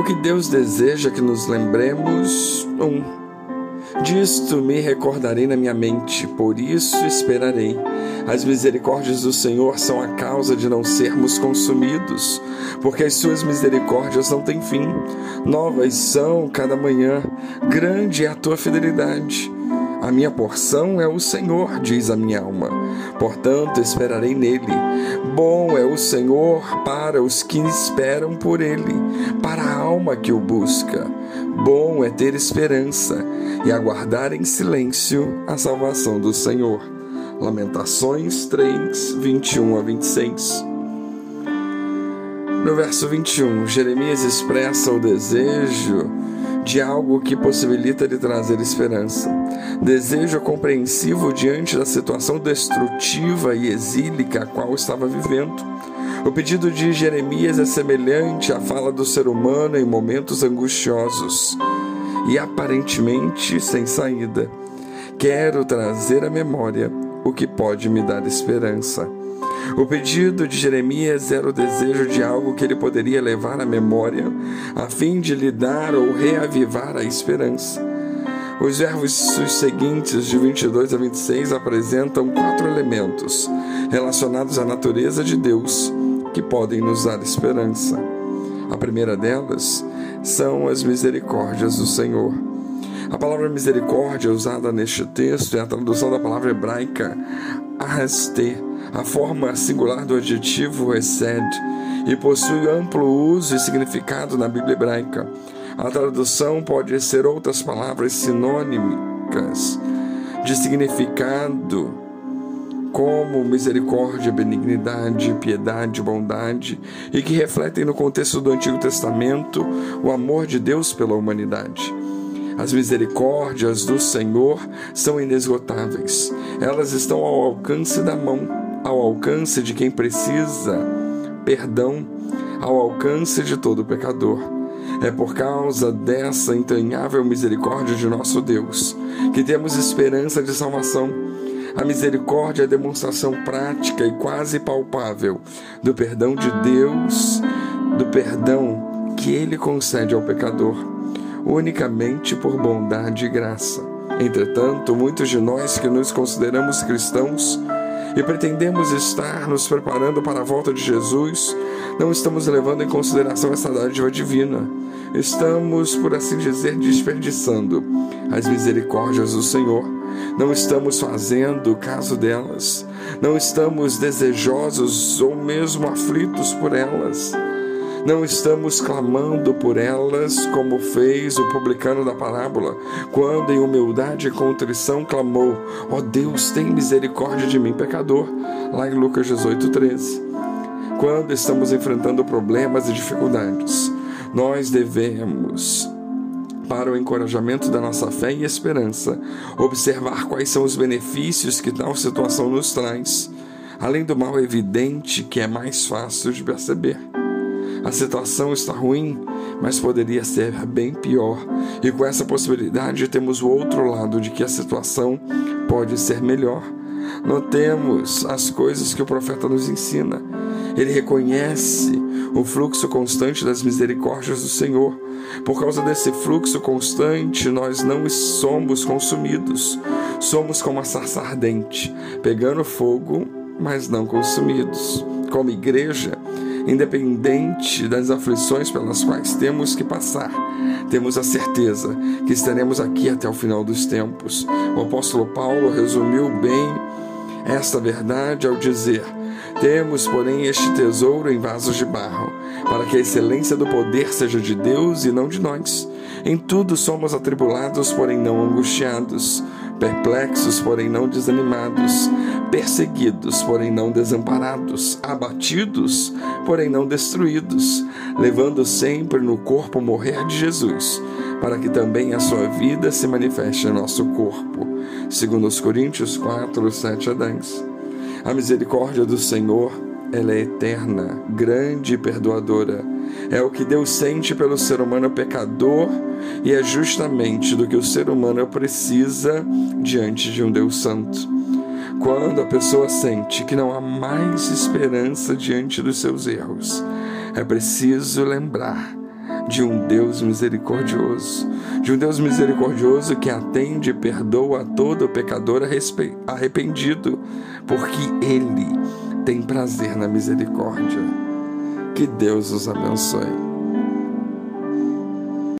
O que Deus deseja que nos lembremos, um, disto me recordarei na minha mente, por isso esperarei. As misericórdias do Senhor são a causa de não sermos consumidos, porque as suas misericórdias não têm fim. Novas são cada manhã, grande é a tua fidelidade. A minha porção é o Senhor, diz a minha alma. Portanto, esperarei nele. Bom é o Senhor para os que esperam por ele, para a alma que o busca. Bom é ter esperança e aguardar em silêncio a salvação do Senhor. Lamentações 3, 21 a 26. No verso 21, Jeremias expressa o desejo de algo que possibilita lhe trazer esperança. Desejo compreensivo diante da situação destrutiva e exílica a qual estava vivendo. O pedido de Jeremias é semelhante à fala do ser humano em momentos angustiosos e aparentemente sem saída. Quero trazer à memória o que pode me dar esperança. O pedido de Jeremias era o desejo de algo que ele poderia levar à memória, a fim de lhe dar ou reavivar a esperança. Os verbos seguintes, de 22 a 26, apresentam quatro elementos relacionados à natureza de Deus que podem nos dar esperança. A primeira delas são as misericórdias do Senhor. A palavra misericórdia usada neste texto é a tradução da palavra hebraica arrasté, a forma singular do adjetivo excede, e possui amplo uso e significado na Bíblia hebraica. A tradução pode ser outras palavras sinônimicas de significado como misericórdia, benignidade, piedade, bondade, e que refletem no contexto do Antigo Testamento o amor de Deus pela humanidade. As misericórdias do Senhor são inesgotáveis. Elas estão ao alcance da mão, ao alcance de quem precisa perdão, ao alcance de todo pecador. É por causa dessa entranhável misericórdia de nosso Deus que temos esperança de salvação. A misericórdia é a demonstração prática e quase palpável do perdão de Deus, do perdão que ele concede ao pecador unicamente por bondade e graça. Entretanto, muitos de nós que nos consideramos cristãos e pretendemos estar nos preparando para a volta de Jesus, não estamos levando em consideração essa dádiva divina. Estamos, por assim dizer, desperdiçando as misericórdias do Senhor. Não estamos fazendo caso delas. Não estamos desejosos ou mesmo aflitos por elas não estamos clamando por elas como fez o publicano da parábola, quando em humildade e contrição clamou: Ó oh Deus, tem misericórdia de mim, pecador. Lá em Lucas 18, 13. Quando estamos enfrentando problemas e dificuldades, nós devemos para o encorajamento da nossa fé e esperança, observar quais são os benefícios que tal situação nos traz, além do mal evidente que é mais fácil de perceber. A situação está ruim, mas poderia ser bem pior. E com essa possibilidade temos o outro lado de que a situação pode ser melhor. Notemos as coisas que o profeta nos ensina. Ele reconhece o fluxo constante das misericórdias do Senhor. Por causa desse fluxo constante, nós não somos consumidos. Somos como a sarça ardente, pegando fogo, mas não consumidos. Como igreja, independente das aflições pelas quais temos que passar, temos a certeza que estaremos aqui até o final dos tempos. O apóstolo Paulo resumiu bem esta verdade ao dizer: Temos, porém, este tesouro em vasos de barro, para que a excelência do poder seja de Deus e não de nós. Em tudo somos atribulados, porém não angustiados perplexos, porém não desanimados, perseguidos, porém não desamparados, abatidos, porém não destruídos, levando sempre no corpo morrer de Jesus, para que também a sua vida se manifeste em nosso corpo. Segundo os Coríntios 4, 7 a 10. A misericórdia do Senhor, ela é eterna, grande e perdoadora é o que Deus sente pelo ser humano pecador e é justamente do que o ser humano precisa diante de um Deus Santo. Quando a pessoa sente que não há mais esperança diante dos seus erros, é preciso lembrar de um Deus misericordioso, de um Deus misericordioso que atende e perdoa a todo pecador arrependido, porque Ele tem prazer na misericórdia. Que Deus os abençoe.